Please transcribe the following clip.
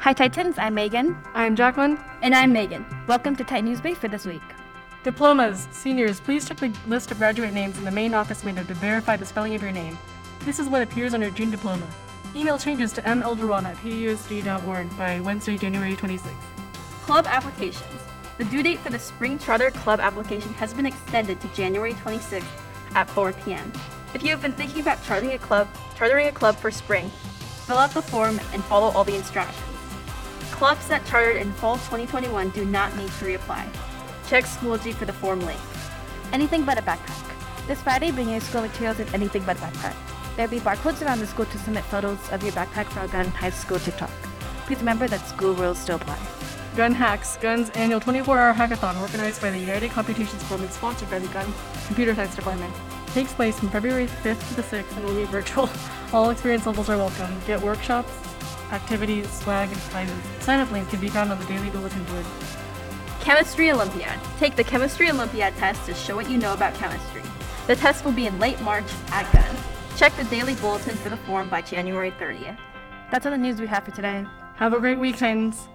Hi Titans, I'm Megan. I'm Jacqueline. And I'm Megan. Welcome to Titan News Brief for this week. Diplomas, seniors, please check the list of graduate names in the main office window to verify the spelling of your name. This is what appears on your June diploma. Email changes to melderwan at pusd.org by Wednesday, January 26th. Club applications. The due date for the Spring Charter Club application has been extended to January 26th at 4 p.m. If you have been thinking about chartering a club, chartering a club for spring, fill out the form and follow all the instructions. Clubs that chartered in fall 2021 do not need to reapply. Check Schoology for the form link. Anything but a backpack. This Friday, bring your school materials in anything but a backpack. There'll be barcodes around the school to submit photos of your backpack for our Gunn High School TikTok. Please remember that school rules still apply. Gunn Hacks, Gunn's annual 24-hour hackathon organized by the United Computations Club and sponsored by the Gunn Computer Science Department. Takes place from February 5th to the 6th and will be virtual. All experience levels are welcome. Get workshops, activities, swag, and prizes. Sign-up link can be found on the daily bulletin board. Chemistry Olympiad. Take the Chemistry Olympiad test to show what you know about chemistry. The test will be in late March at Gunn. Check the daily bulletin for the form by January 30th. That's all the news we have for today. Have a great week, Titans.